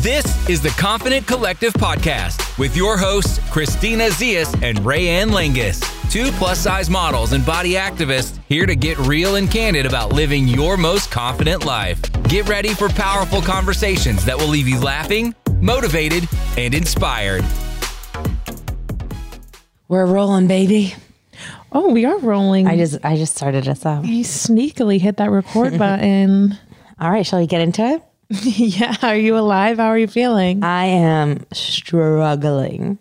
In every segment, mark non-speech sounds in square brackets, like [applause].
This is the Confident Collective podcast with your hosts, Kristina Zias and Raeann Langas, two plus size models and body activists here to get real and candid about living your most confident life. Get ready for powerful conversations that will leave you laughing, motivated, and inspired. We're rolling, baby. Oh, we are rolling. I just I just started us up. you sneakily hit that record [laughs] button. All right, shall we get into it? [laughs] yeah, are you alive? How are you feeling? I am struggling.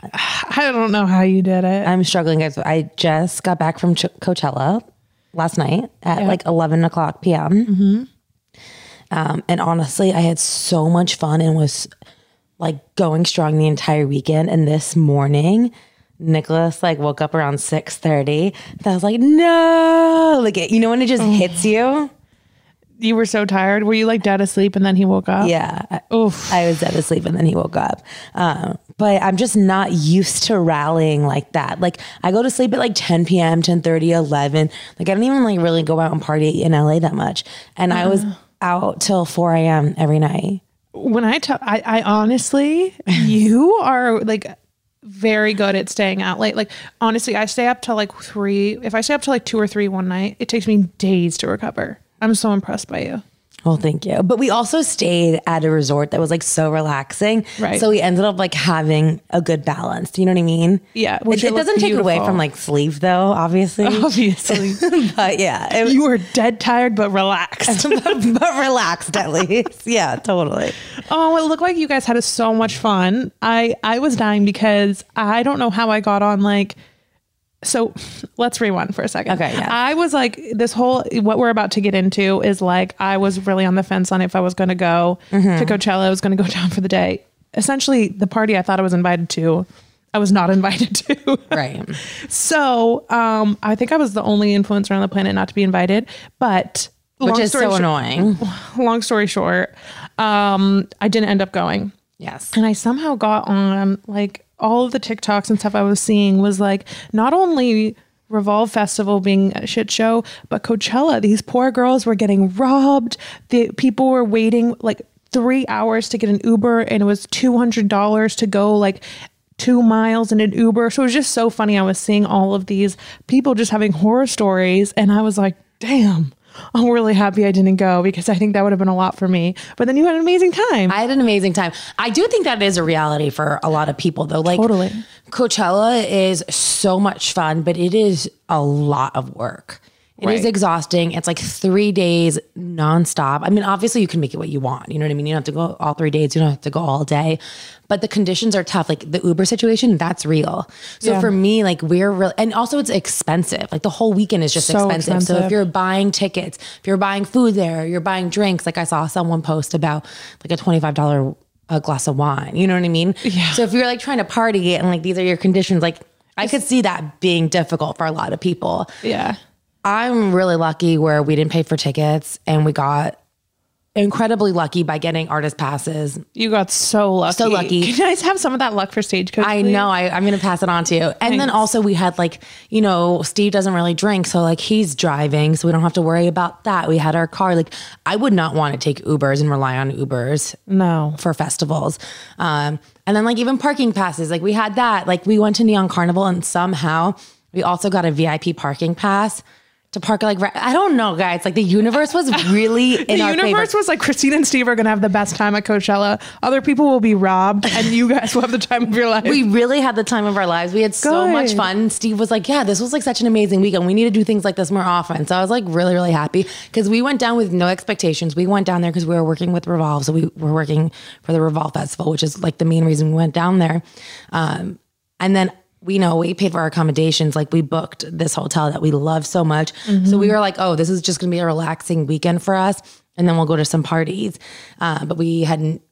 I don't know how you did it. I'm struggling, guys. I just got back from Ch- Coachella last night at like 11 o'clock p.m. Um, and honestly, I had so much fun and was like going strong the entire weekend. And this morning, Nicholas like woke up around 6:30. And I was like, no, like you know when it just hits you. You were so tired. Were you like dead asleep and then he woke up? Yeah. I- Oof. I was dead asleep and then he woke up. Um, but I'm just not used to rallying like that. Like I go to sleep at like 10 p.m., 10 30, 11. Like I don't even like really go out and party in LA that much. And I was out till 4 a.m. every night. When I tell, I, I honestly, [laughs] you are like very good at staying out late. Like honestly, I stay up till like three. If I stay up till like two or three one night, it takes me days to recover. I'm so impressed by you. Well, thank you. But we also stayed at a resort that was like so relaxing. Right. So we ended up like having a good balance. Do you know what I mean? Yeah, It, which it it doesn't take away from like sleep though, obviously. [laughs] [laughs] Obviously, but yeah, it, you were dead tired but relaxed. [laughs] but relaxed at least. Yeah, totally. Oh, it looked like you guys had so much fun. I I was dying because I don't know how I got on like so let's rewind for a second. Okay, yeah. I was like this whole what we're about to get into is like I was really on the fence on if I was going to go Mm-hmm. to Coachella. I was going to go [laughs] down for the day. Essentially, the party I thought I was invited to, I was not [laughs] invited to. Right. [laughs] So, um, I think I was the only influencer on the planet not to be invited, but Which is so short- annoying. long story short, um, I didn't end up going. Yes. And I somehow got on like all of the TikToks and stuff I was seeing was like not only Revolve Festival being a shit show, but Coachella. These poor girls were getting robbed. The people were waiting like three hours to get an Uber, and it was two hundred dollars to go like two miles in an Uber. So it was just so funny. I was seeing all of these people just having horror stories, and I was like, damn. I'm really happy I didn't go because I think that would have been a lot for me. But then you had an amazing time. I had an amazing time. I do think that is a reality for a lot of people, though. Like, Totally. Coachella is so much fun, but it is a lot of work. It is Right. exhausting. It's like three days nonstop. I mean, obviously, you can make it what you want. You know what I mean? You don't have to go all three days. You don't have to go all day. But the conditions are tough. Like the Uber situation, that's real. So Yeah. for me, like we're real, and also it's expensive. Like the whole weekend is just So expensive. So if you're buying tickets, if you're buying food there, you're buying drinks. Like I saw someone post about like a twenty-five dollar a glass of wine. You know what I mean? Yeah. So if you're like trying to party and like these are your conditions, like I could see that being difficult for a lot of people. yeah. I'm really lucky where we didn't pay for tickets and we got incredibly lucky by getting artist passes. You got so lucky. So lucky. Can guys have some of that luck for stagecoach? I please? know. I, I'm going to pass it on to you. And then also we had like, you know, Steve doesn't really drink. So like he's driving. So we don't have to worry about that. We had our car. Like I would not want to take Ubers and rely on Ubers No. for festivals. Um, and then like even parking passes, like we had that. Like we went to Neon Carnival and somehow we also got a VIP parking pass to park like I don't know, guys. Like the universe was [laughs] really in The our universe favor. was like Christine and Steve are gonna have the best time at Coachella. Other people will be robbed, and you guys will have the time of your life. We really had the time of our lives. We had so much fun. Steve was like, "Yeah, this was like such an amazing weekend. We need to do things like this more often." So I was like really, really happy because we went down with no expectations. We went down there because we were working with Revolve, so we were working for the Revolve Festival, which is like the main reason we went down there. Um, and then we know we paid for our accommodations. Like we booked this hotel that we love so much. So we were like, "Oh, this is just going to be a relaxing weekend for us." And then we'll go to some parties. Uh, but we hadn't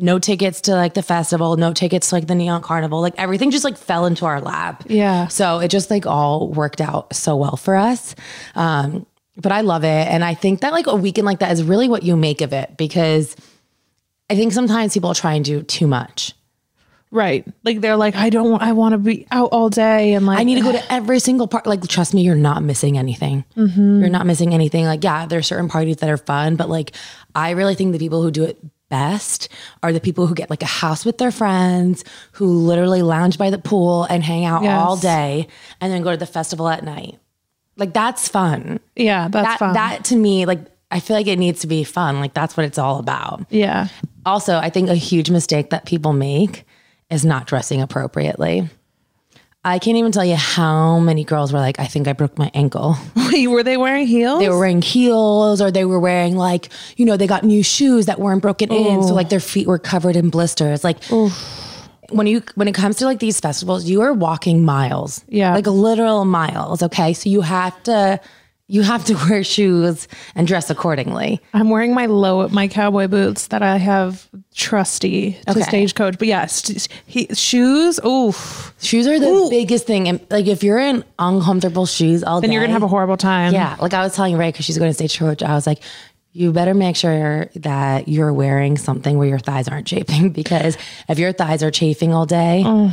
no tickets to like the festival, no tickets to like the neon carnival. Like everything just like fell into our lap. Yeah. So it just like all worked out so well for us. Um, but I love it. And I think that like a weekend like that is really what you make of it because I think sometimes people try and do too much. Right. Like they're like, I don't. want I want to be out all day, and like I need to go to [sighs] every single part. Like, trust me, you're not missing anything. Mm-hmm. You're not missing anything. Like, yeah, there's certain parties that are fun, but like, I really think the people who do it best are the people who get like a house with their friends, who literally lounge by the pool and hang out Yes. all day and then go to the festival at night. Like that's fun. Yeah, that's that fun. that to me, like I feel like it needs to be fun. Like that's what it's all about. yeah. Also, I think a huge mistake that people make is not dressing appropriately. I can't even tell you how many girls were like, I think I broke my ankle. [laughs] Wait, were they wearing heels? They were wearing heels or they were wearing like, you know, they got new shoes that weren't broken in. So like their feet were covered in blisters. Like when you when it comes to like these festivals, you are walking miles. Yeah. Like literal miles. Okay. So you have to you have to [laughs] wear shoes and dress accordingly. I'm wearing my low my cowboy boots that I have trusty to Okay. stagecoach. But yeah, st- he, shoes. Oof. Shoes are the biggest thing. And like if you're in uncomfortable shoes all day. Then day, you're gonna have a horrible time. Yeah, like I was telling Ray because she's going to stagecoach. I was like, you better make sure that you're wearing something where your thighs aren't chafing [laughs] because if your thighs are chafing all day, Mm.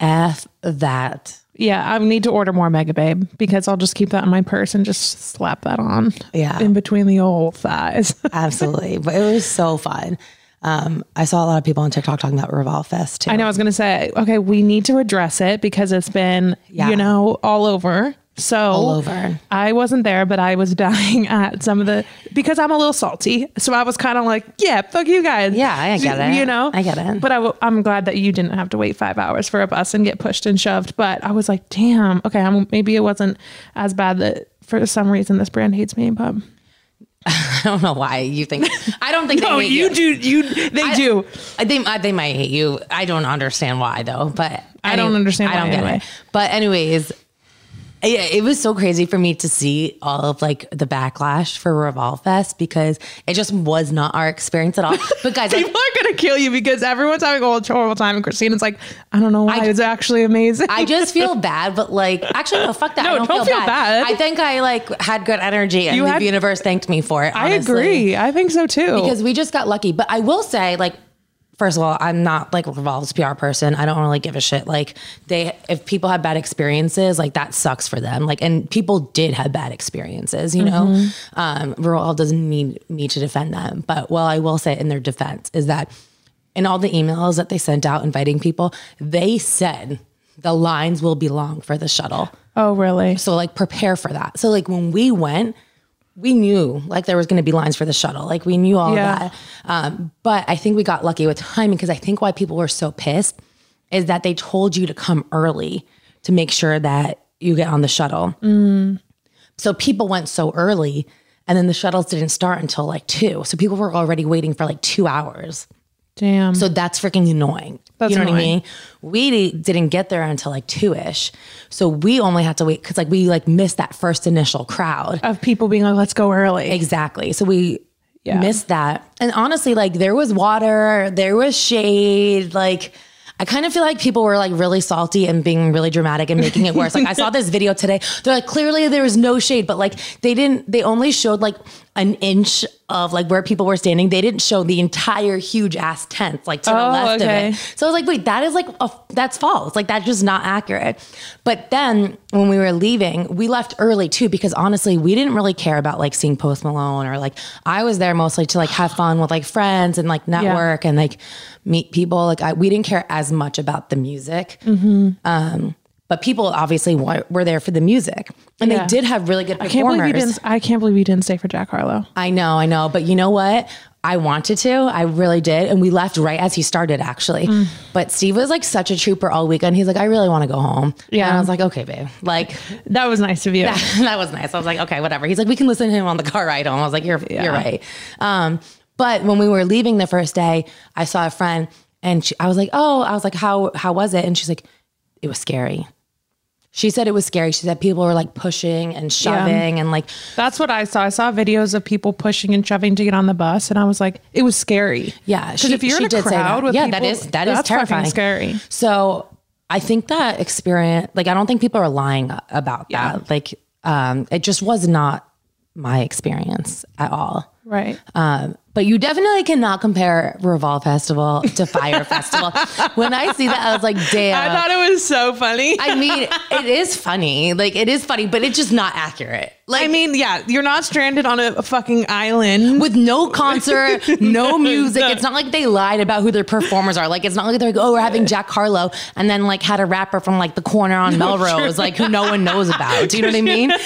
f that. Yeah, I need to order more Megababe because I'll just keep that in my purse and just slap that on. Yeah. In between the old thighs. [laughs] Absolutely, but it was so fun. Um, I saw a lot of people on TikTok talking about Revolve Fest too. I know I was going to say, okay, we need to address it because it's been, Yeah. you know, all over. So All over. I wasn't there, but I was [laughs] dying at some of the because I'm a little salty. So I was kind of like, yeah, fuck you guys. Yeah, I get it. You know, I get it. But I w- I'm glad that you didn't have to wait five hours for a bus and get pushed and shoved. But I was like, damn. Okay, I'm, maybe it wasn't as bad that for some reason this brand hates me, but [laughs] I don't know why you think. I don't think [laughs] no, they hate you, you. do. You they do. I think I- uh, they might hate you. I don't understand why though, but I don't understand I why don't get anyway. it. But anyways, yeah, it was so crazy for me to see all of like the backlash for Revolve Fest because it just was not our experience at all. [laughs] But guys, like, People are gonna kill you because everyone's having a horrible time, and Kristina's like, I don't know why. I- it's actually amazing. I just feel [laughs] bad, but like, actually, no, fuck that. No, I don't, don't feel, feel bad. bad. I think I like had good energy, and You the had- universe thanked me for it. I agree. I think so too. because we just got lucky. But I will say, like, first of all, I'm not like Revolve's PR person. I don't really give a shit. Like, they, if people have bad experiences, like that sucks for them. Like, and people did have bad experiences, you know. Mm-hmm. Um, Revolve doesn't need me to defend them, but what I will say in their defense is that in all the emails that they sent out inviting people, they said the lines will be long for the shuttle. oh, really? So like prepare for that. So like when we went, we knew like there was going to be lines for the shuttle. Like we knew all Yeah. that. Um, but I think we got lucky with timing because I think why people were so pissed is that they told you to come early to make sure that you get on the shuttle. So people went so early and then the shuttles didn't start until like two. So people were already waiting for like two hours. Damn. So that's freaking annoying. That's you know what I mean? We didn't get there until like two ish. So we only had to wait because like we like missed that first initial crowd. of people being like, let's go early. Exactly. So we Yeah. missed that. And honestly, like there was water, there was shade. Like I kind of feel like people were like really salty and being really dramatic and making it worse. like I saw [laughs] this video today. They're like, clearly there was no shade, but like they didn't, they only showed like an inch of like where people were standing. They didn't show the entire huge ass tent, like to the Oh, left okay. of it. So I was like, wait, that is like, a, that's false. Like that's just not accurate. But then when we were leaving, we left early too, because honestly, we didn't really care about like seeing Post Malone or like, I was there mostly to like have fun with like friends and like network and like meet people. Like I, we didn't care as much about the music. Mm-hmm. Um, but people obviously were there for the music and Yeah. they did have really good Performers. I can't believe you didn't. I can't believe you didn't stay for Jack Harlow. I know, I know. But you know what? I wanted to. I really did. And we left right as he started, actually. Mm. But Steve was like such a trooper all weekend. He's like, I really want to go home. Yeah. And I was like, okay, babe. Like, [laughs] That was nice of you. [laughs] that was nice. I was like, okay, whatever. He's like, we can listen to him on the car ride home. I was like, you're, you're right. Um, but when we were leaving the first day, I saw a friend and she, I was like, oh, I was like, how, how was it? And she's like, it was scary. She said it was scary. She said people were like pushing and shoving and like That's what I saw. I saw videos of people pushing and shoving to get on the bus, and I was like, it was scary. Yeah, because if you're in a crowd that. with yeah, people, that is that is terrifying, scary. So I think that experience, like, I don't think people are lying about Yeah. that. Like, um, it just was not my experience at all. Right. Um, But you definitely cannot compare Revolve Festival to Fyre [laughs] Festival. When I see that, I was like, damn. I thought it was so funny. I mean, it is funny. Like it is funny, but it's just not accurate. Like I mean, yeah, you're not stranded on a, a fucking island. with no concert, [laughs] no music. It's not like they lied about who their performers are. Like it's not like they're like, oh, we're having Jack Harlow and then like had a rapper from like the corner on Melrose, like who no one knows about. Do you know what I mean? [laughs]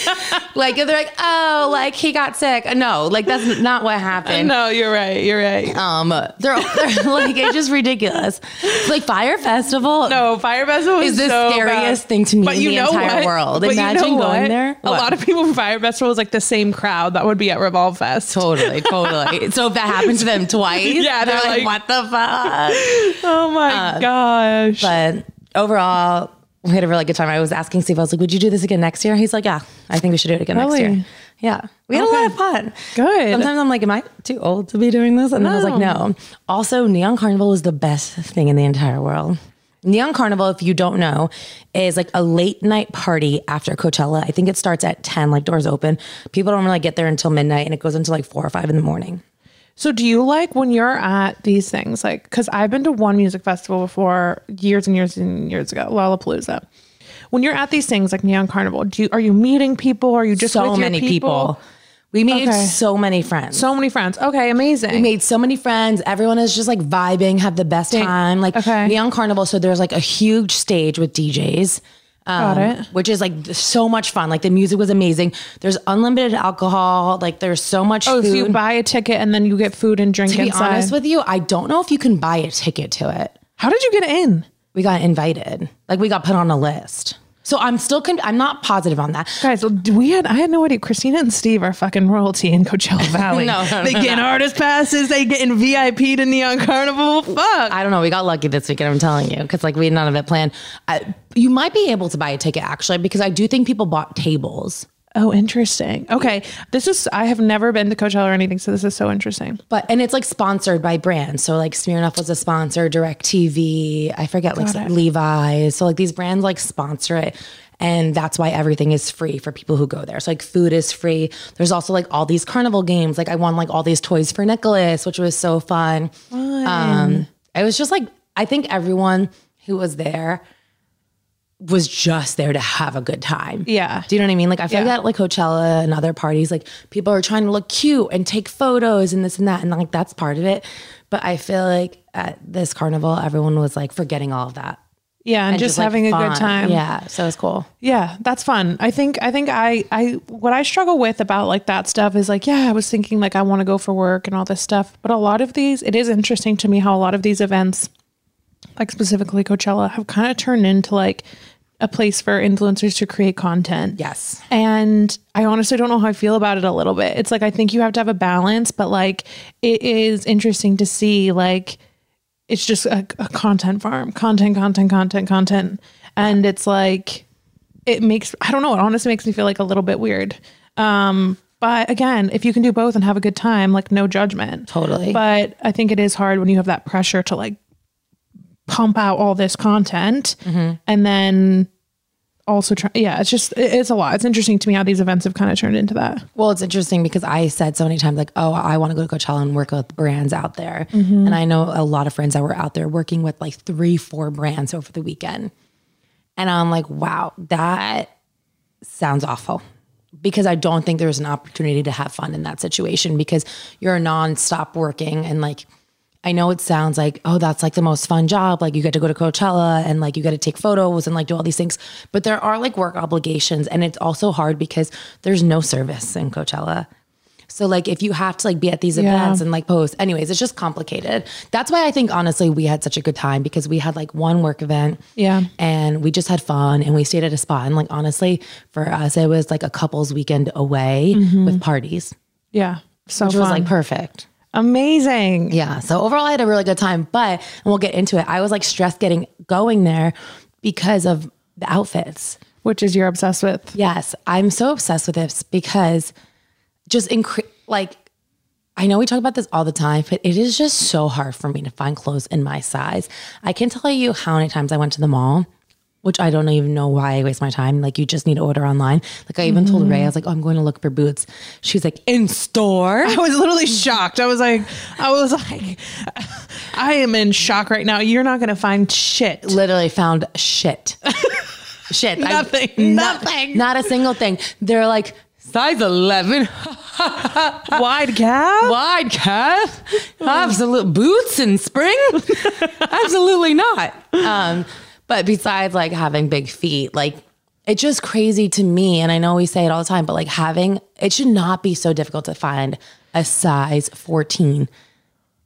Like they're like, oh, like he got sick. No, like that's not what happened. no, you're right. You're right. Um, they're, they're [laughs] like it's just ridiculous. Like Fyre Festival. No, Fyre Festival Is is the so scariest bad. thing to me But in you the know entire what? world. But you Imagine know going what? there. A lot of people from Fyre Festival is like the same crowd that would be at Revolve Fest. Totally, totally. [laughs] So if that happened to them twice, Yeah, they're, they're like, like- what the fuck? [laughs] Oh my gosh. But overall, we had a really good time. I was asking Steve, I was like, would you do this again next year? He's like, yeah, I think we should do it again Really? next year. Yeah. We had Okay. a lot of fun. Good. Sometimes I'm like, am I too old to be doing this? And I was like, no. Also, Neon Carnival is the best thing in the entire world. Neon Carnival, if you don't know, is like a late night party after Coachella. I think it starts at 10, like doors open. People don't really get there until midnight and it goes until like four or five in the morning. So do you like when you're at these things like cuz I've been to one music festival before years and years and years ago, Lollapalooza. When you're at these things like Neon Carnival, do you are you meeting people? Are you just so many people. We made Okay. so many friends. So many friends. Okay, amazing. We made so many friends. Everyone is just like vibing, have the best time. Like okay. Neon Carnival. So there's like a huge stage with DJs. Got um, it. Which is like so much fun. Like the music was amazing. There's unlimited alcohol. Like there's so much Oh, food. so you buy a ticket and then you get food and drink to be inside. honest with you, I don't know if you can buy a ticket to it. How did you get in? We got invited. Like we got put on a list. So I'm still, con- I'm not positive on that. Guys, well, we had I had no idea. Kristina and Steve are fucking royalty in Coachella [laughs] Valley. No, no, they no, get no. artist passes. They get in VIP to Neon Carnival. Fuck. I don't know. We got lucky this weekend. I'm telling you, because like we had none of it planned. I, you might be able to buy a ticket actually, because I do think people bought tables. Oh, interesting. Okay, this is I have never been to Coachella or anything, so this is so interesting. But and it's like sponsored by brands. So like Smirnoff was a sponsor, DirecTV, I forget like it. Levi's. So like these brands like sponsor it. And that's why everything is free for people who go there. So like food is free. There's also like all these carnival games. Like I won like all these toys for Nicholas, which was so fun. Um it was just like I think everyone who was there was just there to have a good time. Yeah. Do you know what I mean? Like I feel Yeah. like at like Coachella and other parties, like people are trying to look cute and take photos and this and that, and like that's part of it. But I feel like at this carnival, everyone was like forgetting all of that Yeah, and, just, like, having a fun. good time. Yeah, so it's cool. Yeah, that's fun. I think I think I I what I struggle with about like that stuff is like, yeah, I was thinking like I want to go for work and all this stuff, but a lot of these it is interesting to me how a lot of these events like specifically Coachella have kind of turned into like a place for influencers to create content. Yes. And I honestly don't know how I feel about it a little bit. It's like I think you have to have a balance, but like it is interesting to see like it's just a, a content farm, content, content, content, content, and it's like it makes I don't know. It honestly makes me feel like a little bit weird. Um, but again, if you can do both and have a good time, like no judgment, Totally. But I think it is hard when you have that pressure to like pump out all this content Mm-hmm. and then also try. Yeah, it's just it- it's a lot. It's interesting to me how these events have kind of turned into that. Well, it's interesting because I said so many times, like, oh, I want to go to Coachella and work with brands out there. And I know a lot of friends that were out there working with like three, four brands over the weekend. And I'm like, wow, that sounds awful. Because I don't think there's an opportunity to have fun in that situation because you're nonstop working and like, I know it sounds like, oh, that's like the most fun job. Like you get to go to Coachella and like you get to take photos and like do all these things. But there are like work obligations. And it's also hard because there's no service in Coachella. So like if you have to like be at these Yeah. events and like post, anyways, it's just complicated. That's why I think honestly we had such a good time because we had like one work event. Yeah. And we just had fun and we stayed at a spot. And like honestly, for us, it was like a couple's weekend away mm-hmm. with parties. Yeah, so Which fun. was like perfect. Amazing. Yeah. So overall, I had a really good time. But, and we'll get into it, I was like stressed getting going there because of the outfits. Which is you're obsessed with. Yes. I'm so obsessed with this because just incre- like, I know we talk about this all the time, but it is just so hard for me to find clothes in my size. I can tell you how many times I went to the mall which I don't even know why I waste my time. Like you just need to order online. Like I even told Ray, I was like, oh, I'm going to look for boots. She's like, in store. I was literally shocked. I was like, I was like, I am in shock right now. You're not going to find shit. Literally found shit. shit. I- Nothing. not- Nothing. Not a single thing. They're like, size 11. [laughs] Wide calf? Wide calf. Absolute boots in spring? [laughs] Absolutely not. Um, but besides like having big feet, like it's just crazy to me. And I know we say it all the time, but like having it should not be so difficult to find a size 14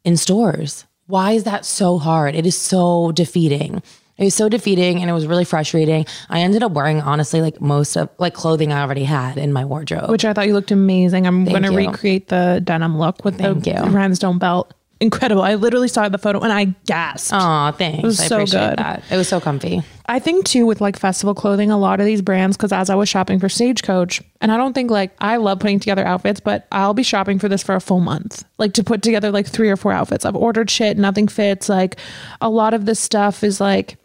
in stores. Why is that so hard? It is so defeating. It was so defeating and it was really frustrating. I ended up wearing honestly like most of like clothing I already had in my wardrobe. Which I thought you looked amazing. I'm going to you. recreate the denim look with Thank the you. rhinestone belt. Incredible. I literally saw the photo and I gasped. Aw, thanks. was I so appreciate good. that. It was so comfy. I think too with like festival clothing, a lot of these brands, because as I was shopping for Stagecoach, and I don't think like I love putting together outfits, but I'll be shopping for this for a full month, like to put together like three or four outfits. I've ordered shit, nothing fits. Like a lot of this stuff is like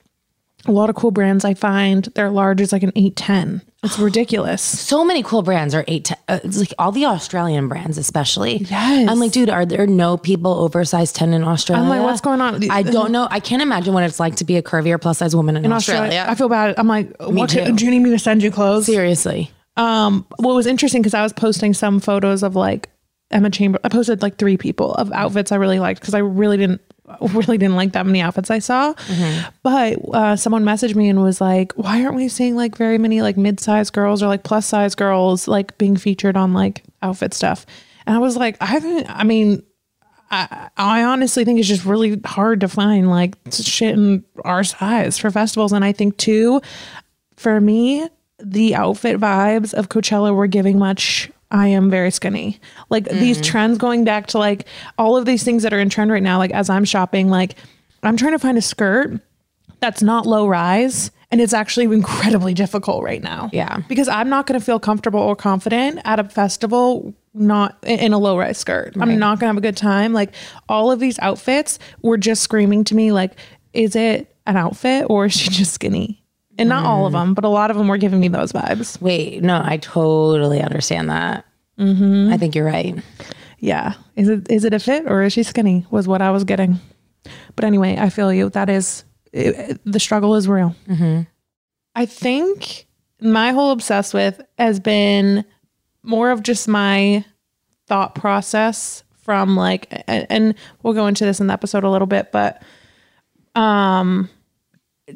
a lot of cool brands I find their large is like an eight ten. It's [gasps] ridiculous. so many cool brands are eight. To, uh, it's like all the Australian brands, especially. Yes. I'm like, dude, are there no people oversized ten in Australia? I'm like, what's going on? I don't know. I can't imagine what it's like to be a curvier plus size woman in, In Australia. I feel bad. I'm like, what too. do you need me to send you clothes? Seriously. Um, what was interesting because I was posting some photos of like Emma Chamber. I posted like three people of outfits I really liked because I really didn't [laughs] really didn't like that many outfits I saw. But uh, someone messaged me and was like, "Why aren't we seeing like very many like mid sized girls or like plus size girls like being featured on like outfit stuff?" And I was like, "I haven't. I mean." I, I honestly think it's just really hard to find like shit in our size for festivals. And I think too, for me, the outfit vibes of Coachella were giving much. I am very skinny. Like these mm. trends going back to like all of these things that are in trend right now. Like as I'm shopping, like I'm trying to find a skirt that's not low rise. And it's actually [laughs] incredibly difficult right now. Yeah. Because I'm not going to feel comfortable or confident at a festival not in a low rise skirt. I'm not going to have a good time. Like all of these outfits were just screaming to me like is it an outfit or is she just skinny? And not all of mm. them, but a lot of them were giving me those vibes. Wait, no, I totally understand that. Mm-hmm. I think you're right. Yeah. Is it is it a fit or is she skinny? Was what I was getting. But anyway, I feel you. That is it, the struggle is real. Mm-hmm. I think my whole obsessed with has been more of just my thought process from like and, and we'll go into this in the episode a little bit, but um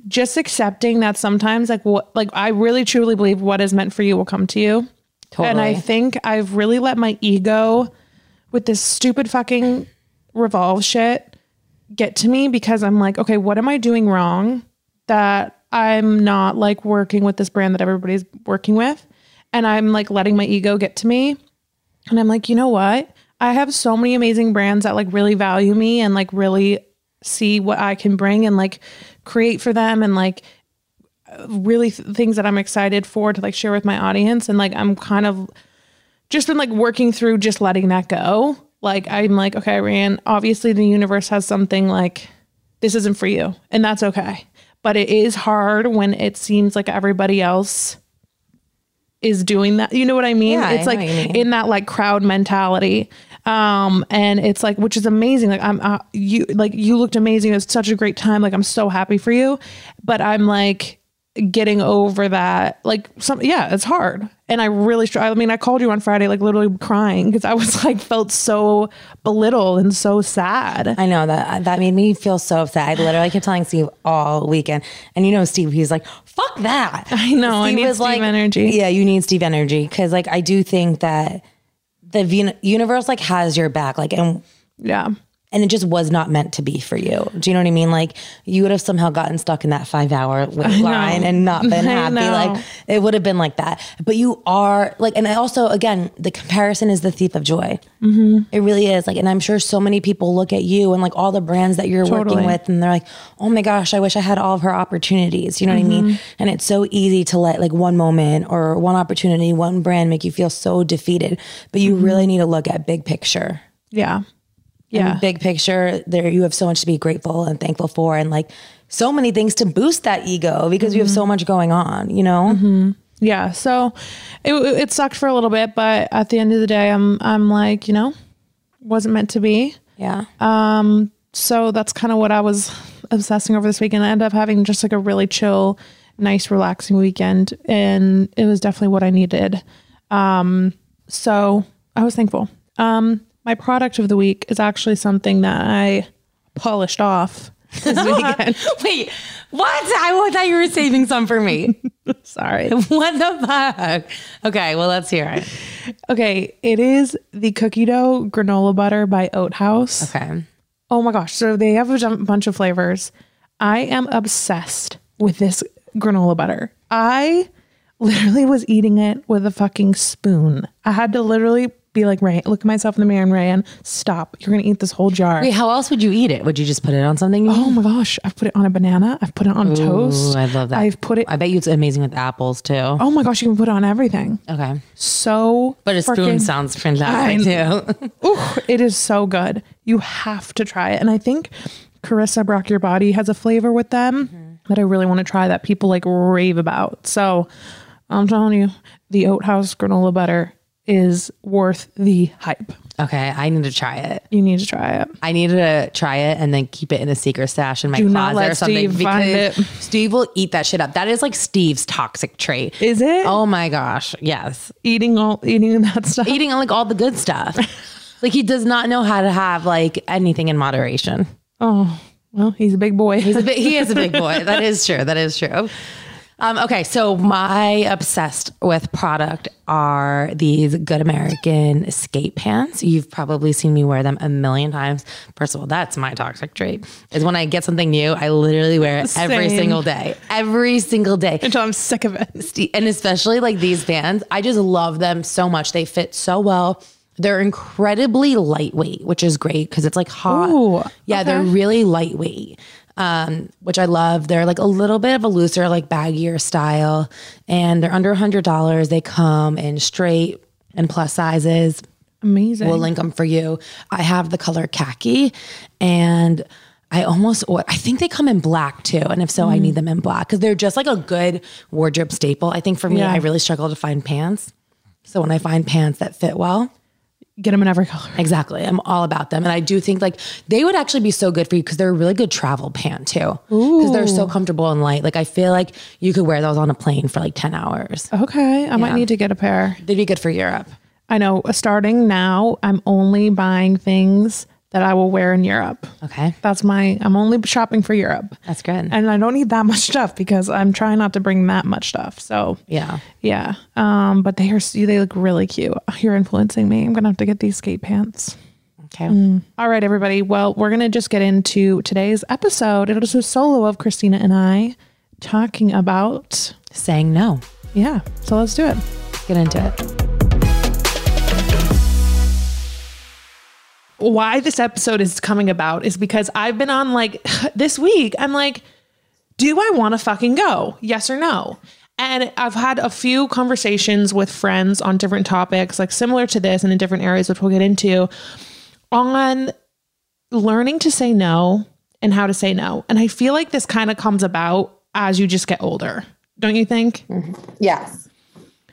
just accepting that sometimes like what like I really truly believe what is meant for you will come to you. And I think I've really let my ego with this stupid fucking revolve shit get to me because I'm like, okay, what am I doing wrong that I'm not like working with this brand that everybody's working with? And I'm like letting my ego get to me. And I'm like, you know what? I have so many amazing brands that like really value me and like really see what I can bring and like create for them and like really th- things that I'm excited for to like share with my audience. And like, I'm kind of just been like working through just letting that go. Like, I'm like, okay, Ryan, obviously the universe has something like this isn't for you, and that's okay. But it is hard when it seems like everybody else is doing that. You know what I mean? Yeah, it's know like mean. in that like crowd mentality. Um, and it's like, which is amazing. Like I'm, uh, you, like you looked amazing. It was such a great time. Like I'm so happy for you, but I'm like getting over that. Like some, yeah, it's hard. And I really, str- I mean, I called you on Friday, like literally crying because I was [laughs] like, felt so belittled and so sad. I know that that made me feel so upset. I literally kept telling Steve all weekend, and you know, Steve, he's like, "Fuck that." I know, I need Steve energy. Yeah, you need Steve energy because, like, I do think that the universe like has your back, like, and Yeah. And it just was not meant to be for you. Do you know what I mean? Like, you would have somehow gotten stuck in that five hour [laughs] line and not been [laughs] happy. Like, it would have been like that. But you are like, and I also, again, the comparison is the thief of joy. Mm-hmm. It really is. Like, and I'm sure so many people look at you and like all the brands that you're Totally. working with, and they're like, oh my gosh, I wish I had all of her opportunities. You know what I Mm-hmm. mean? And it's so easy to let like one moment or one opportunity, one brand make you feel so defeated. But you Mm-hmm. really need to look at big picture. Yeah. Yeah. Yeah. big picture, there you have so much to be grateful and thankful for, and like so many things to boost that ego because you have so much going on, you know? Yeah. So it, it sucked for a little bit, but at the end of the day, I'm I'm like, you know, wasn't meant to be. Yeah. Um. So that's kind of what I was obsessing over this weekend. I ended up having just like a really chill, nice, relaxing weekend, and it was definitely what I needed. Um, so I was thankful. Um, my product of the week is actually something that I polished off this [laughs] weekend. Wait, what? I thought you were saving some for me. [laughs] Sorry. [laughs] what the fuck? Okay, well, let's hear it. Okay, it is the cookie dough granola butter by Oat Haus. Okay. Oh my gosh. So they have a bunch of flavors. I am obsessed with this granola butter. I literally was eating it with a fucking spoon. I had to literally be like, Ray, look at myself in the mirror and Raeann, stop. You're going to eat this whole jar. Wait, how else would you eat it? Would you just put it on something? Oh my gosh. I've put it on a banana. I've put it on toast. Ooh, I love that. I've put it, I bet you it's amazing with apples too. oh my gosh, you can put it on everything. Okay. So, But a spoon sounds fantastic too. [laughs] Ooh, it is so good. You have to try it. And I think Carissa Brock Your Body has a flavor with them mm-hmm. that I really want to try that people like rave about. So I'm telling you, the Oat Haus granola butter is worth the hype. okay, I need to try it. You need to try it. I need to try it and then keep it in a secret stash in my Do closet or something Steve find because it. Steve will eat that shit up. That is like Steve's toxic trait. Is it? Oh my gosh, yes. Eating all eating that stuff. Eating like all the good stuff. [laughs] like he does not know how to have like anything in moderation. Oh, well, he's a big boy. He's a big, he is a big [laughs] boy. That is true. That is true. Um, okay, so my obsessed with product are these Good American skate pants. You've probably seen me wear them a million times. First of all, that's my toxic trait. Is when I get something new, I literally wear it every Same. single day. Every single day. Until I'm sick of it. And especially like these pants, I just love them so much. They fit so well. They're incredibly lightweight, which is great because it's like hot. Ooh, yeah, they're really lightweight, um, which I love. They're like a little bit of a looser, like baggier style, and they're under a hundred dollars. They come in straight and plus sizes. Amazing. We'll link them for you. I have the color khaki, and I almost I think they come in black too. And if so, I Mm. need them in black because they're just like a good wardrobe staple. I think for me, Yeah. I really struggle to find pants. So when I find pants that fit well, Get them in every color. exactly, I'm all about them. And I do think like they would actually be so good for you because they're a really good travel pant too. Because they're so comfortable and light. Like I feel like you could wear those on a plane for like 10 hours. Okay, I might need to get a pair. They'd be good for Europe. I know. Starting now, I'm only buying things that I will wear in Europe. Okay. That's my. I'm only shopping for Europe, That's good. and I don't need that [laughs] much stuff because I'm trying not to bring that much stuff. So yeah. yeah. Um, but they are. They look really cute. You're influencing me. I'm gonna have to get these skate pants. Okay. All right, everybody. Well, we're gonna just get into today's episode. It'll just a solo of Kristina and I talking about. Saying no. Yeah. So let's do it. Get into it. Why this episode is coming about is because I've been on like [sighs] this week, I'm like, do I want to fucking go? Yes or no? And I've had a few conversations with friends on different topics, like similar to this and in different areas, which we'll get into, on learning to say no and how to say no. And I feel like this kind of comes about as you just get older, don't you think? Mm-hmm. Yes.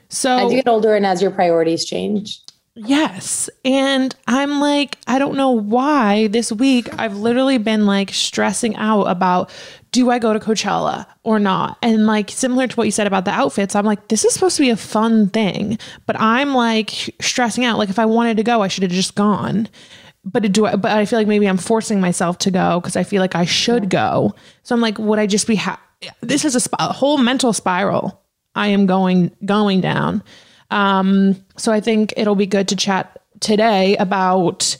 So As you get older and as your priorities change. Yes. And I'm like, I don't know why this week I've literally been like stressing out about do I go to Coachella or not? And like similar to what you said about the outfits, I'm like, this is supposed to be a fun thing. But I'm like stressing out. Like if I wanted to go, I should have just gone. But do I, but I feel like maybe I'm forcing myself to go because I feel like I should go. So I'm like, would I just be ha- this is a, sp- a whole mental spiral I am going going down. Um, so I think it'll be good to chat today about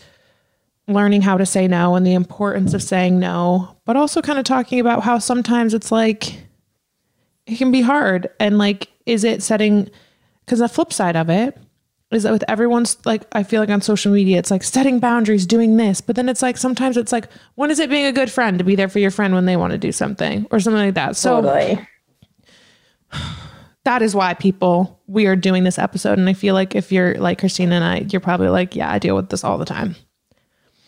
learning how to say no and the importance of saying no, but also kind of talking about how sometimes it's like it can be hard and like is it setting because the flip side of it is that with everyone's like I feel like on social media it's like setting boundaries, doing this, but then it's like sometimes it's like when is it being a good friend to be there for your friend when they want to do something or something like that. So that is why people we are doing this episode and i feel like if you're like christina and i you're probably like yeah i deal with this all the time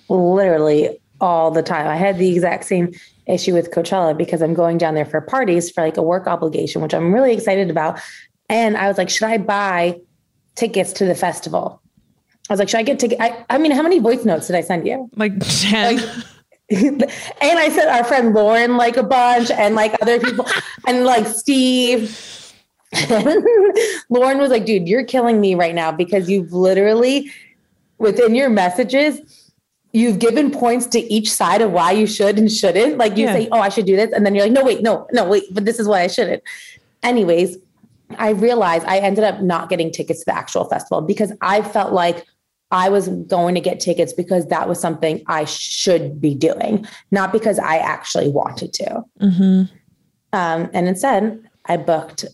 literally all the time. I had the exact same issue with Coachella because I'm going down there for parties for like a work obligation, which I'm really excited about. And I was like, should I buy tickets to the festival? I was like, should I get tickets? I, I mean, how many voice notes did I send you? Like 10. Like, [laughs] and I sent our friend Lauren like a bunch and like other people [laughs] and like Steve. [laughs] Lauren was like, dude, you're killing me right now because you've literally within your messages, you've given points to each side of why you should and shouldn't. Like you yeah. say, oh, I should do this. And then you're like, no, wait, no, no, wait, but this is why I shouldn't. Anyways, I realized I ended up not getting tickets to the actual festival because I felt like I was going to get tickets because that was something I should be doing, not because I actually wanted to. Mm-hmm. Um, and instead, I booked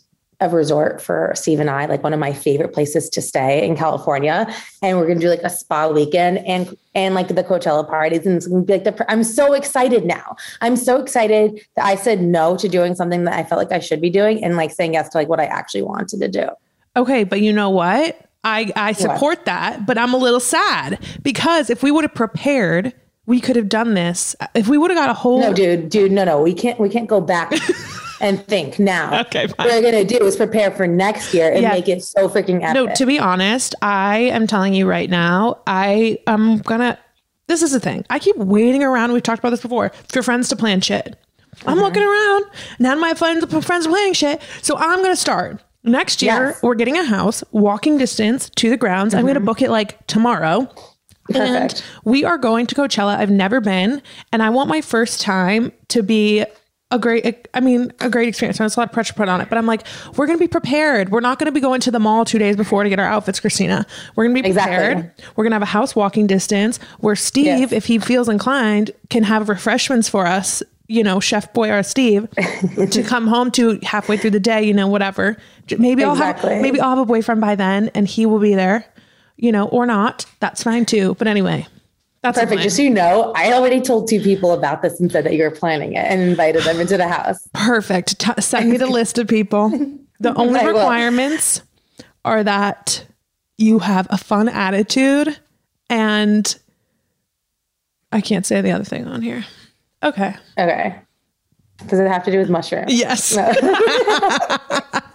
a resort for Steve and I, like one of my favorite places to stay in California. And we're gonna do like a spa weekend and and like the Coachella parties. And it's gonna be like the I'm so excited now. I'm so excited that I said no to doing something that I felt like I should be doing and like saying yes to like what I actually wanted to do. Okay, but you know what? I, I support what? that, but I'm a little sad because if we would have prepared, we could have done this. If we would have got a whole No, dude, dude, no, no. We can't we can't go back [laughs] and think now. [laughs] Okay, fine. what we're gonna do is prepare for next year and yeah. make it so freaking epic. No, to be honest, I am telling you right now, I am gonna. This is the thing. I keep waiting around. We've talked about this before for friends to plan shit. I'm mm-hmm. looking around. None of my friends friends are planning shit. So I'm gonna start. Next year, yes. we're getting a house, walking distance to the grounds. Mm-hmm. I'm going to book it like tomorrow. Perfect. And we are going to Coachella. I've never been, and I want my first time to be a great i mean a great experience. There's a lot of pressure put on it but i'm like we're going to be prepared. We're not going to be going to the mall two days before to get our outfits kristina. We're going to be prepared. Exactly. we're going to have a house walking distance where steve yes. if he feels inclined can have refreshments for us you know chef boy or steve [laughs] to come home to halfway through the day you know whatever. Maybe exactly. i'll have maybe i'll have a boyfriend by then and he will be there you know or not. That's fine too. But anyway that's perfect. Just so you know, I already told two people about this and said that you were planning it and invited them into the house. Perfect. T- send me the [laughs] list of people. The only requirements are that you have a fun attitude and I can't say the other thing on here. Okay. Okay. Does it have to do with mushrooms? Yes. No. [laughs] [laughs]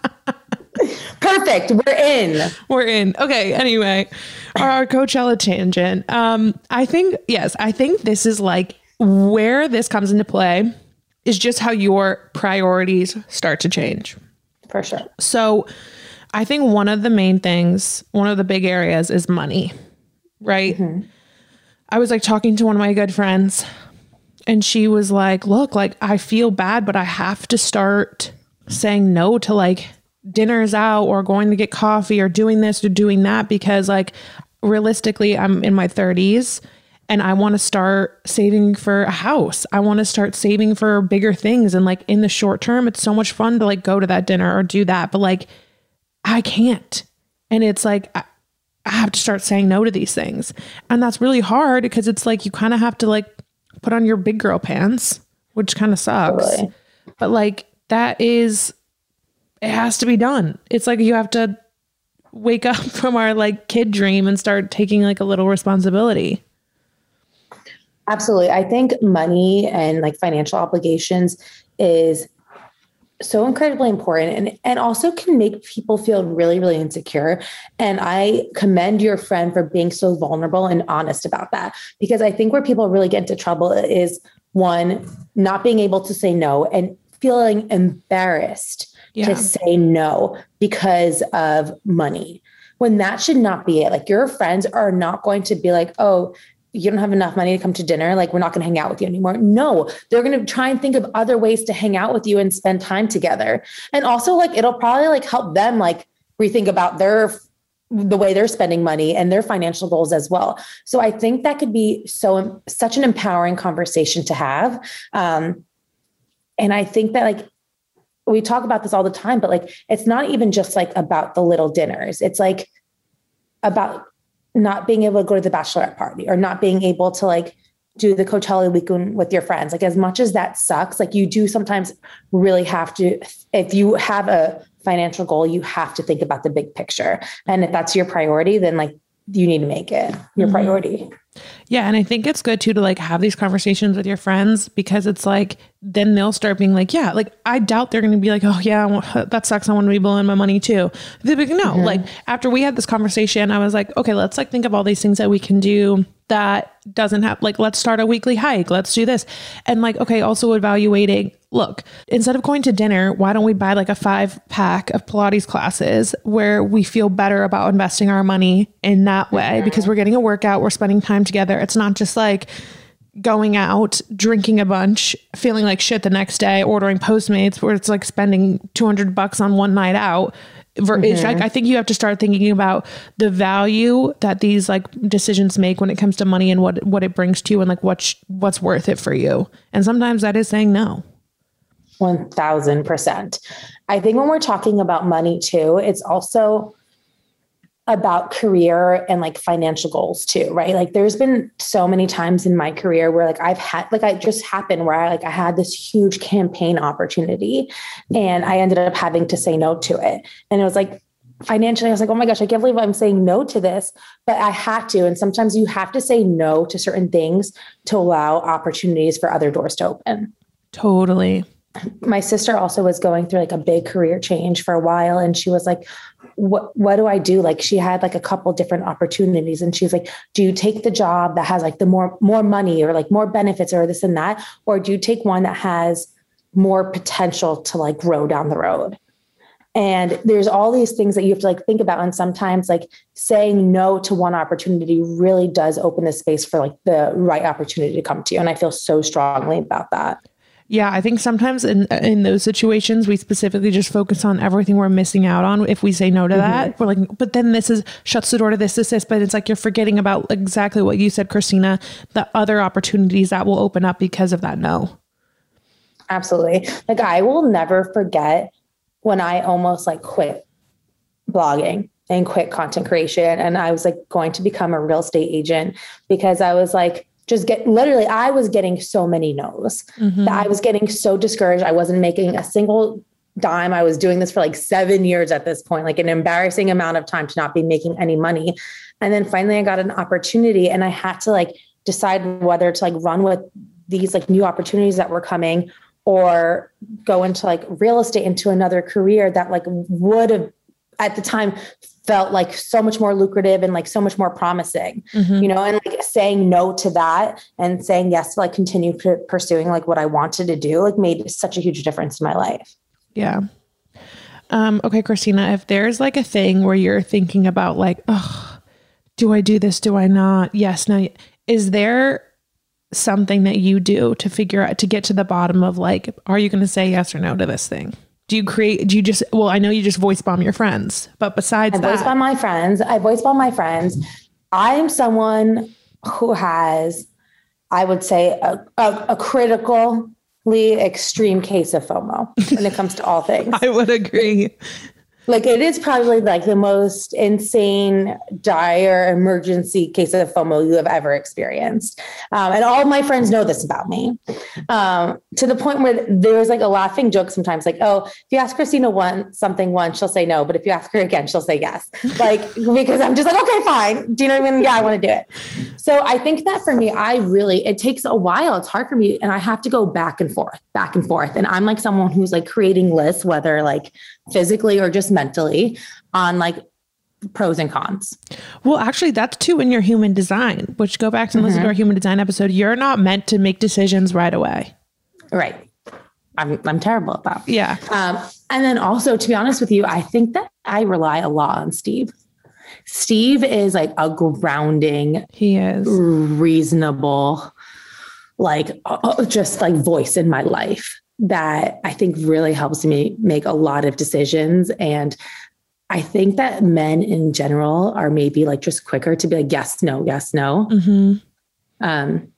Perfect. We're in. We're in. Okay. Anyway, our Coachella tangent. Um, I think yes, I think this is like where this comes into play is just how your priorities start to change. For sure. So, I think one of the main things, one of the big areas is money, right? Mm-hmm. I was like talking to one of my good friends and she was like, "Look, like I feel bad, but I have to start saying no to like dinners out or going to get coffee or doing this or doing that because like realistically I'm in my 30s and I want to start saving for a house. I want to start saving for bigger things and like in the short term it's so much fun to like go to that dinner or do that but like I can't. And it's like I, I have to start saying no to these things. And that's really hard because it's like you kind of have to like put on your big girl pants, which kind of sucks. Totally. But like that is it has to be done. It's like you have to wake up [laughs] from our like kid dream and start taking like a little responsibility. Absolutely. I think money and like financial obligations is so incredibly important and, and also can make people feel really, really insecure. And I commend your friend for being so vulnerable and honest about that. Because I think where people really get into trouble is one, not being able to say no and feeling embarrassed yeah. to say no because of money. When that should not be it. Like your friends are not going to be like, oh, you don't have enough money to come to dinner. Like, we're not going to hang out with you anymore. No, they're going to try and think of other ways to hang out with you and spend time together. And also, like, it'll probably like help them like rethink about their the way they're spending money and their financial goals as well. So I think that could be so such an empowering conversation to have. Um, and I think that like we talk about this all the time, but like it's not even just like about the little dinners. It's like about not being able to go to the bachelorette party or not being able to like do the Coachella weekend with your friends. Like as much as that sucks, like you do sometimes really have to if you have a financial goal, you have to think about the big picture. And if that's your priority, then like you need to make it your mm-hmm. priority. Yeah, and I think it's good too to like have these conversations with your friends because it's like then they'll start being like, yeah, like I doubt they're going to be like, oh yeah, that sucks. I want to be blowing my money too. They'll be like, no, mm-hmm. like after we had this conversation, I was like, okay, let's like think of all these things that we can do that doesn't have like let's start a weekly hike let's do this and like okay also evaluating look instead of going to dinner why don't we buy like a five pack of pilates classes where we feel better about investing our money in that way? Mm-hmm. Because we're getting a workout we're spending time together. It's not just like going out drinking a bunch feeling like shit the next day ordering postmates where it's like spending 200 bucks on one night out. It's mm-hmm. like I think you have to start thinking about the value that these like decisions make when it comes to money and what what it brings to you and like what's what's worth it for you. And sometimes that is saying no. 1000%. I think when we're talking about money too, it's also about career and like financial goals too, right? Like there's been so many times in my career where like I've had like I just happened where I like I had this huge campaign opportunity and I ended up having to say no to it. And it was like financially, I was like, oh my gosh, I can't believe I'm saying no to this, but I had to. And sometimes you have to say no to certain things to allow opportunities for other doors to open Totally. My sister also was going through like a big career change for a while and she was like what what do I do? Like she had like a couple different opportunities and she's like do you take the job that has like the more more money or like more benefits or this and that or do you take one that has more potential to like grow down the road? And there's all these things that you have to like think about and sometimes like saying no to one opportunity really does open the space for like the right opportunity to come to you and I feel so strongly about that Yeah, I think sometimes in in those situations we specifically just focus on everything we're missing out on. If we say no to that, mm-hmm. we're like, but then this is shuts the door to this, this, this. But it's like you're forgetting about exactly what you said, Kristina, the other opportunities that will open up because of that no. Absolutely. Like I will never forget when I almost like quit blogging and quit content creation and I was like going to become a real estate agent because I was like just get literally I was getting so many no's that mm-hmm. I was getting so discouraged. I wasn't making a single dime. I was doing this for like 7 years at this point, like an embarrassing amount of time to not be making any money. And then finally I got an opportunity and I had to like decide whether to like run with these like new opportunities that were coming or go into like real estate into another career that like would have at the time felt like so much more lucrative and like so much more promising you know and like saying no to that and saying yes to like continue p- pursuing like what i wanted to do like made such a huge difference in my life Yeah. Um, okay, Kristina, if there's like a thing where you're thinking about like, oh, do I do this? Do I not? Yes, no. Is there something that you do to figure out to get to the bottom of like, are you going to say yes or no to this thing? Do you create? Do you just? Well, I know you just voice bomb your friends, but besides I voice bomb my friends. I voice bomb my friends. I am someone who has, I would say, a, a, a critically extreme case of FOMO when it comes to all things. [laughs] I would agree. Like it is probably like the most insane, dire emergency case of FOMO you have ever experienced. Um, and all of my friends know this about me. Um, to the point where there's like a laughing joke sometimes, like, oh, if you ask Kristina one something once, she'll say no, but if you ask her again, she'll say yes. [laughs] Like because I'm just like, okay, fine. Do you know what I mean? Yeah, I want to do it. So I think that for me, I really it takes a while. It's hard for me, and I have to go back and forth, back and forth. And I'm like someone who's like creating lists, whether like physically or just mentally, on like pros and cons. Well, actually, that's too in your human design. Which go back and listen to our human design episode. You're not meant to make decisions right away. Right. I'm I'm terrible at that. Yeah. Um, and then also, to be honest with you, I think that I rely a lot on Steve. Steve is like a grounding, He is. reasonable, like uh, just like voice in my life that I think really helps me make a lot of decisions. And I think that men in general are maybe like just quicker to be like, yes, no, yes, no. hmm Um,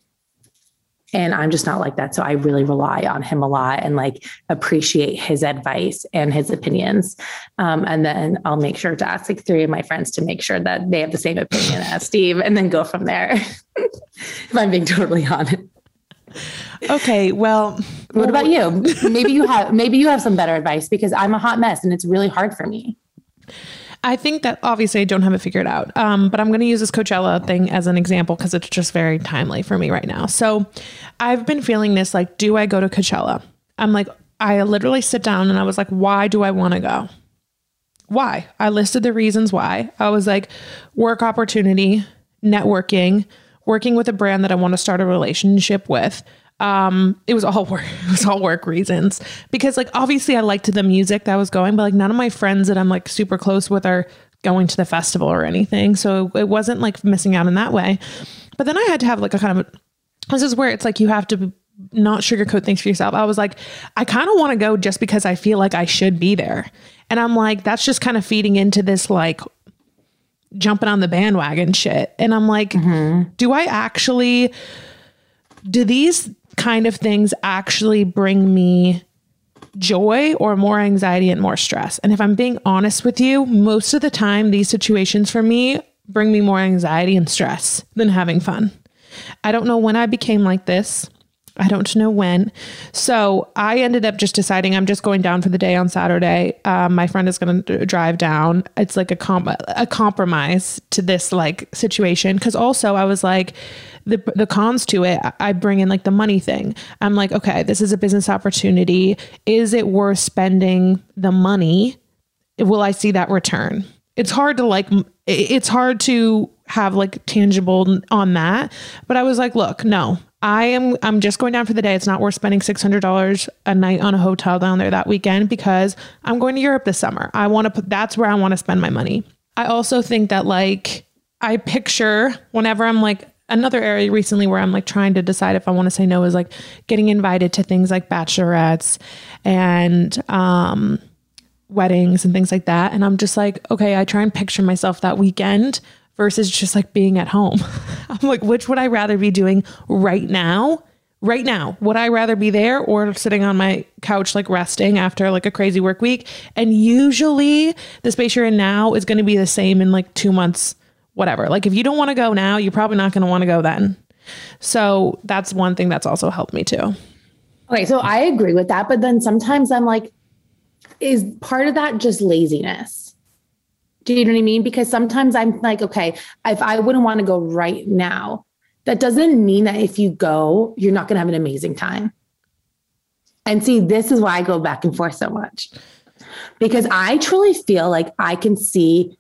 and I'm just not like that. So I really rely on him a lot and like appreciate his advice and his opinions. Um, and then I'll make sure to ask like three of my friends to make sure that they have the same opinion as Steve and then go from there. [laughs] if I'm being totally honest. Okay. Well, What about you? Maybe you have maybe you have some better advice because I'm a hot mess and it's really hard for me. I think that obviously I don't have it figured out, um, but I'm going to use this Coachella thing as an example because it's just very timely for me right now. So I've been feeling this like, do I go to Coachella? I'm like, I literally sit down and I was like, why do I want to go? Why? I listed the reasons why. I was like, work opportunity, networking, working with a brand that I want to start a relationship with. Um, it was all [laughs] work. It was all work reasons because, like, obviously, I liked the music that was going, but like, none of my friends that I'm like super close with are going to the festival or anything. So it wasn't like missing out in that way. But then I had to have like a kind of this is where it's like you have to not sugarcoat things for yourself. I was like, I kind of want to go just because I feel like I should be there. And I'm like, that's just kind of feeding into this like jumping on the bandwagon shit. And I'm like, mm-hmm. do I actually, do these kind of things actually bring me joy or more anxiety and more stress? And if I'm being honest with you, most of the time, these situations for me bring me more anxiety and stress than having fun. I don't know when I became like this. I don't know when. So I ended up just deciding I'm just going down for the day on Saturday. Um, my friend is going to drive down. It's like a comp- a compromise to this like situation because also I was like the the cons to it. I bring in like the money thing. I'm like, okay, this is a business opportunity. Is it worth spending the money? Will I see that return? It's hard to like. It's hard to have like tangible on that. But I was like, look, no, I am I'm just going down for the day. It's not worth spending $600 a night on a hotel down there that weekend because I'm going to Europe this summer. I want to put that's where I want to spend my money. I also think that like I picture whenever I'm like another area recently where I'm like trying to decide if I want to say no is like getting invited to things like bachelorettes and um weddings and things like that and I'm just like okay, I try and picture myself that weekend versus just like being at home. [laughs] I'm like, which would I rather be doing right now? Right now, would I rather be there or sitting on my couch, like resting after like a crazy work week? And usually the space you're in now is going to be the same in like two months, whatever. Like if you don't want to go now, you're probably not going to want to go then. So that's one thing that's also helped me too. Okay. So I agree with that. But then sometimes I'm like, is part of that just laziness? Do you know what I mean? Because sometimes I'm like, okay, if I wouldn't want to go right now, that doesn't mean that if you go, you're not going to have an amazing time. And see, this is why I go back and forth so much because I truly feel like I can see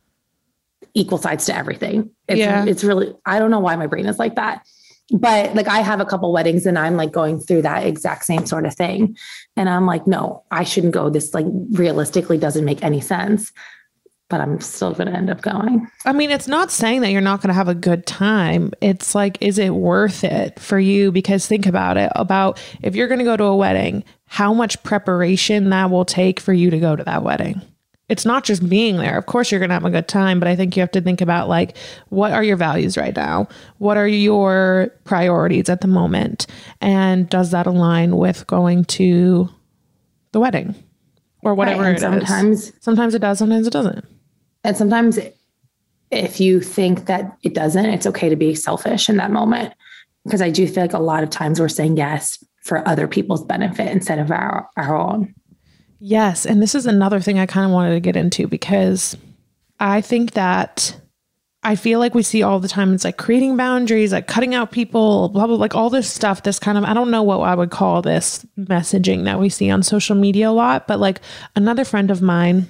equal sides to everything. It's, yeah. it's really, I don't know why my brain is like that. But like I have a couple weddings and I'm like going through that exact same sort of thing. And I'm like, no, I shouldn't go. This like realistically doesn't make any sense but I'm still going to end up going. I mean, it's not saying that you're not going to have a good time. It's like, is it worth it for you? Because think about it about if you're going to go to a wedding, how much preparation that will take for you to go to that wedding. It's not just being there. Of course, you're going to have a good time, but I think you have to think about like, what are your values right now? What are your priorities at the moment? And does that align with going to the wedding? Or whatever right, sometimes, Sometimes it does, sometimes it doesn't. And sometimes if you think that it doesn't, it's okay to be selfish in that moment. Because I do feel like a lot of times we're saying yes for other people's benefit instead of our, our own. Yes. And this is another thing I kind of wanted to get into because I think that I feel like we see all the time it's like creating boundaries, like cutting out people, blah, blah, like all this stuff. This kind of, I don't know what I would call this messaging that we see on social media a lot, but like another friend of mine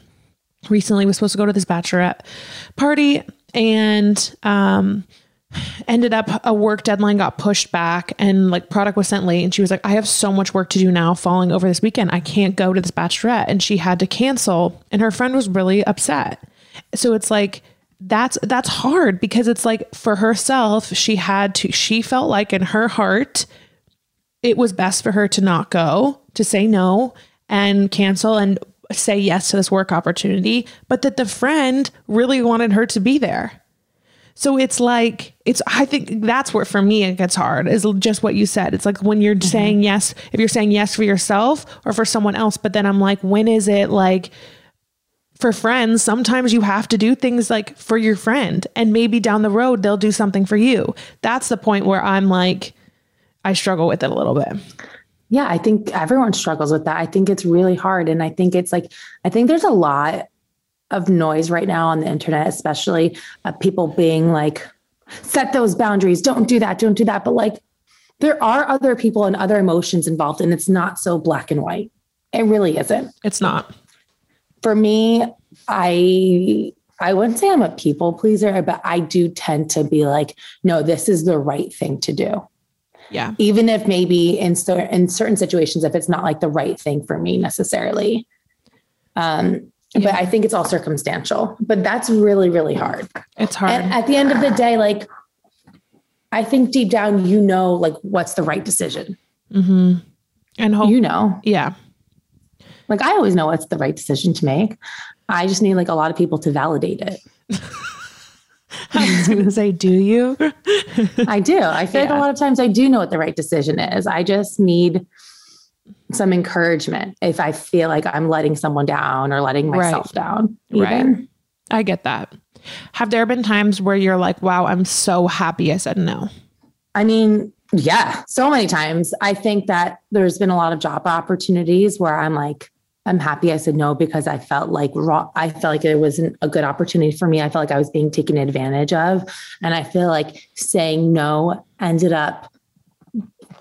recently was supposed to go to this bachelorette party and um ended up a work deadline got pushed back and like product was sent late and she was like i have so much work to do now falling over this weekend. I can't go to this bachelorette. And she had to cancel and her friend was really upset. So it's like that's that's hard because it's like for herself she had to she felt like in her heart it was best for her to not go to say no and cancel and say yes to this work opportunity, but that the friend really wanted her to be there. So it's like, it's, I think that's where for me it gets hard is just what you said. It's like when you're mm-hmm. saying yes, if you're saying yes for yourself or for someone else, but then I'm like, when is it like, for friends, sometimes you have to do things like for your friend, and maybe down the road they'll do something for you. That's the point where I'm like, I struggle with it a little bit. Yeah, I think everyone struggles with that. I think it's really hard. And I think it's like, I think there's a lot of noise right now on the internet, especially of people being like, set those boundaries, don't do that, don't do that. But like, there are other people and other emotions involved, and it's not so black and white. It really isn't. It's not. For me, I I wouldn't say I'm a people pleaser, but I do tend to be like, no, this is the right thing to do. Yeah. Even if maybe in, cer- in certain situations, if it's not like the right thing for me necessarily. Um, but I think it's all circumstantial. But that's really, really hard. It's hard. And at the end of the day, like I think deep down, you know, like what's the right decision. Mm-hmm. and hope. You know, yeah. like I always know what's the right decision to make. I just need like a lot of people to validate it. [laughs] [laughs] I was going to say, do you? [laughs] I do. I feel like a lot of times I do know what the right decision is. I just need some encouragement if I feel like I'm letting someone down or letting Right. myself down. Right. I get that. Have there been times where you're like, wow, I'm so happy I said no? I mean, yeah, so many times. I think that there's been a lot of job opportunities where I'm like, I'm happy I said no because I felt like raw, I felt like it wasn't a good opportunity for me. I felt like I was being taken advantage of. And I feel like saying no ended up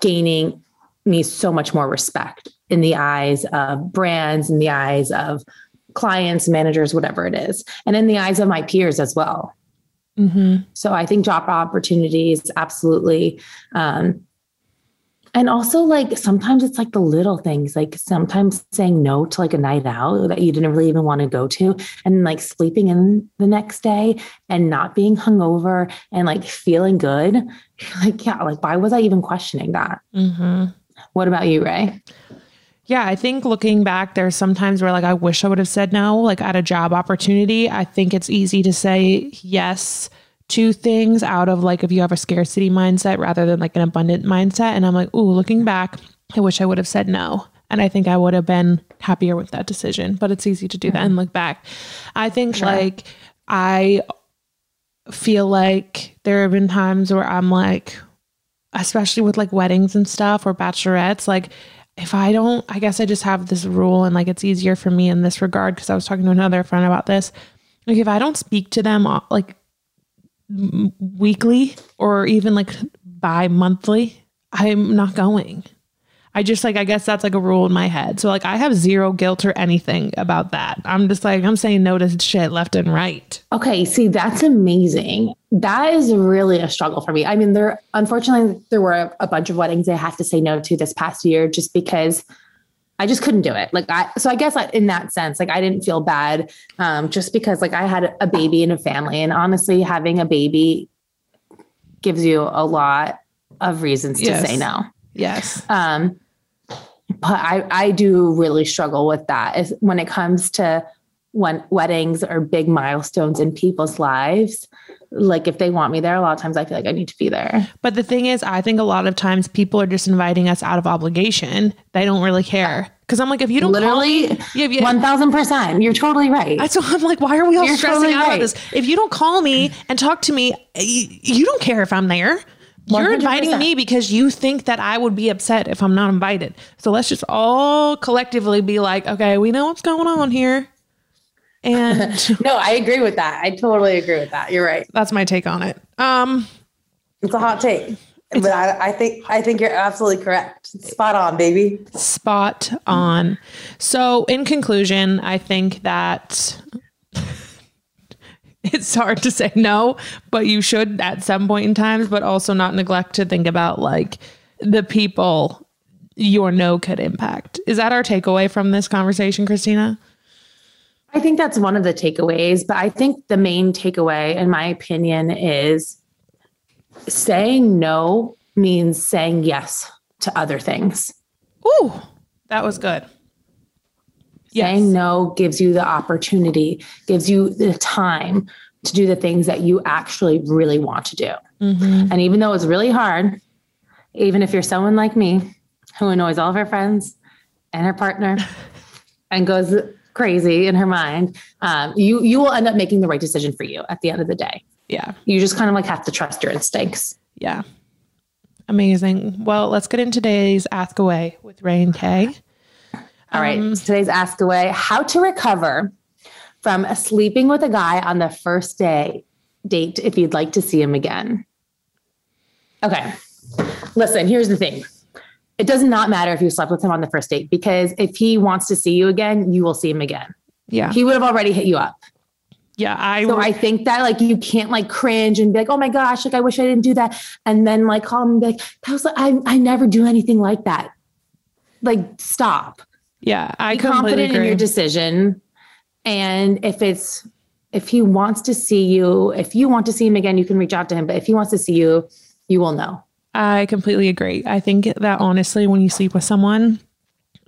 gaining me so much more respect in the eyes of brands, in the eyes of clients, managers, whatever it is, and in the eyes of my peers as well. Mm-hmm. So I think job opportunities, absolutely. Um, and also, like sometimes it's like the little things, like sometimes saying no to like a night out that you didn't really even want to go to, and like sleeping in the next day and not being hungover and like feeling good. You're [laughs] like, yeah, like why was I even questioning that? Mm-hmm. What about you, Ray? Yeah, I think looking back, there's sometimes where like I wish I would have said no, like at a job opportunity. I think it's easy to say yes to things out of like if you have a scarcity mindset rather than like an abundant mindset. And I'm like, ooh, looking back, I wish I would have said no. And I think I would have been happier with that decision. But it's easy to do that and look back. I think like I feel like there have been times where I'm like, especially with like weddings and stuff or bachelorettes, like if I don't, I guess I just have this rule and like it's easier for me in this regard because I was talking to another friend about this. Like if I don't speak to them uh, like weekly or even like bi monthly, I'm not going. I just like, I guess that's like a rule in my head. So like I have zero guilt or anything about that. I'm just like, I'm saying no to shit left and right. Okay, see, that's amazing. That is really a struggle for me. I mean, there unfortunately there were a bunch of weddings I had to say no to this past year just because I just couldn't do it. Like I, so I guess I, in that sense, like I didn't feel bad, um, just because like I had a baby and a family, and honestly, having a baby gives you a lot of reasons to Yes. say no. Yes. Um, but I, I do really struggle with that is when it comes to when weddings or big milestones in people's lives. Like if they want me there, a lot of times I feel like I need to be there. But the thing is, I think a lot of times people are just inviting us out of obligation. They don't really care. Because I'm like, if you don't call Literally, me, yeah, yeah. one thousand percent. You're totally right. Why I'm like, why are we all You're stressing totally out about this? If you don't call me and talk to me, you, you don't care if I'm there. You're inviting me because you think that I would be upset if I'm not invited. So let's just all collectively be like, okay, we know what's going on here. And [laughs] no, I agree with that. I totally agree with that. You're right. that's my take on it. Um, It's a hot take, but I, I think I think you're absolutely correct. Spot on, baby. spot on. So, in conclusion, I think that [laughs] it's hard to say no, but you should at some point in times, but also not neglect to think about like the people your no could impact. Is that our takeaway from this conversation, Kristina? I think that's one of the takeaways, but I think the main takeaway, in my opinion, is saying no means saying yes to other things. Ooh, that was good. Saying no gives you the opportunity, gives you the time to do the things that you actually really want to do. Mm-hmm. And even though it's really hard, even if you're someone like me who annoys all of her friends and her partner [laughs] and goes crazy in her mind, um, you you will end up making the right decision for you at the end of the day. Yeah. You just kind of like have to trust your instincts. Yeah. Amazing. Well, let's get into today's Ask Away with Ray and Kay. All right. Today's ask away: How to recover from sleeping with a guy on the first day date if you'd like to see him again. Okay. Listen, here's the thing. It does not matter if you slept with him on the first date because if he wants to see you again, you will see him again. Yeah. He would have already hit you up. Yeah. I, So I think that like you can't like cringe and be like, oh my gosh, like I wish I didn't do that. And then like call him and be like, that was like, I, I never do anything like that. Like stop. yeah. I Be completely confident in your decision. And if it's if he wants to see you, if you want to see him again, you can reach out to him. But if he wants to see you, you will know. I completely agree. I think that honestly, when you sleep with someone,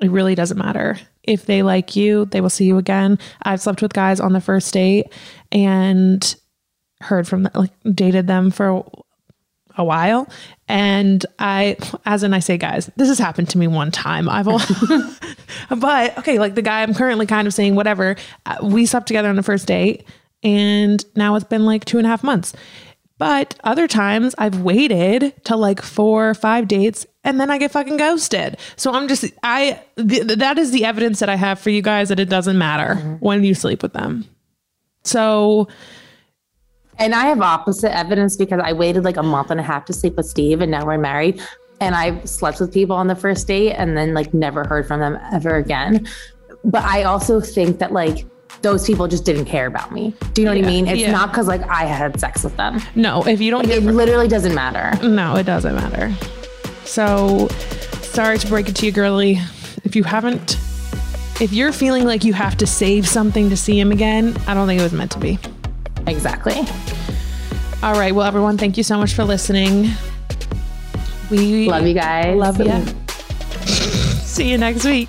it really doesn't matter. If they like you, they will see you again. I've slept with guys on the first date and heard from them, like dated them for a while. And I, as in I say, guys, this has happened to me one time. I've, al- [laughs] but okay, like the guy I'm currently kind of saying, whatever. uh, We slept together on the first date, and now it's been like two and a half months. But other times I've waited till like four or five dates and then I get fucking ghosted. So I'm just, I, th- that is the evidence that I have for you guys that it doesn't matter mm-hmm. when you sleep with them. So And I have opposite evidence because I waited like a month and a half to sleep with Steve and now we're married. And I've slept with people on the first date and then like never heard from them ever again. But I also think that like those people just didn't care about me. Do you know what I mean? It's yeah. not because like I had sex with them. no, if you don't It literally doesn't matter. no, it doesn't matter. So sorry to break it to you, girly. If you haven't, if you're feeling like you have to save something to see him again, I don't think it was meant to be. Exactly. All right. Well, everyone, thank you so much for listening. We Love you guys. Love you. See you next week.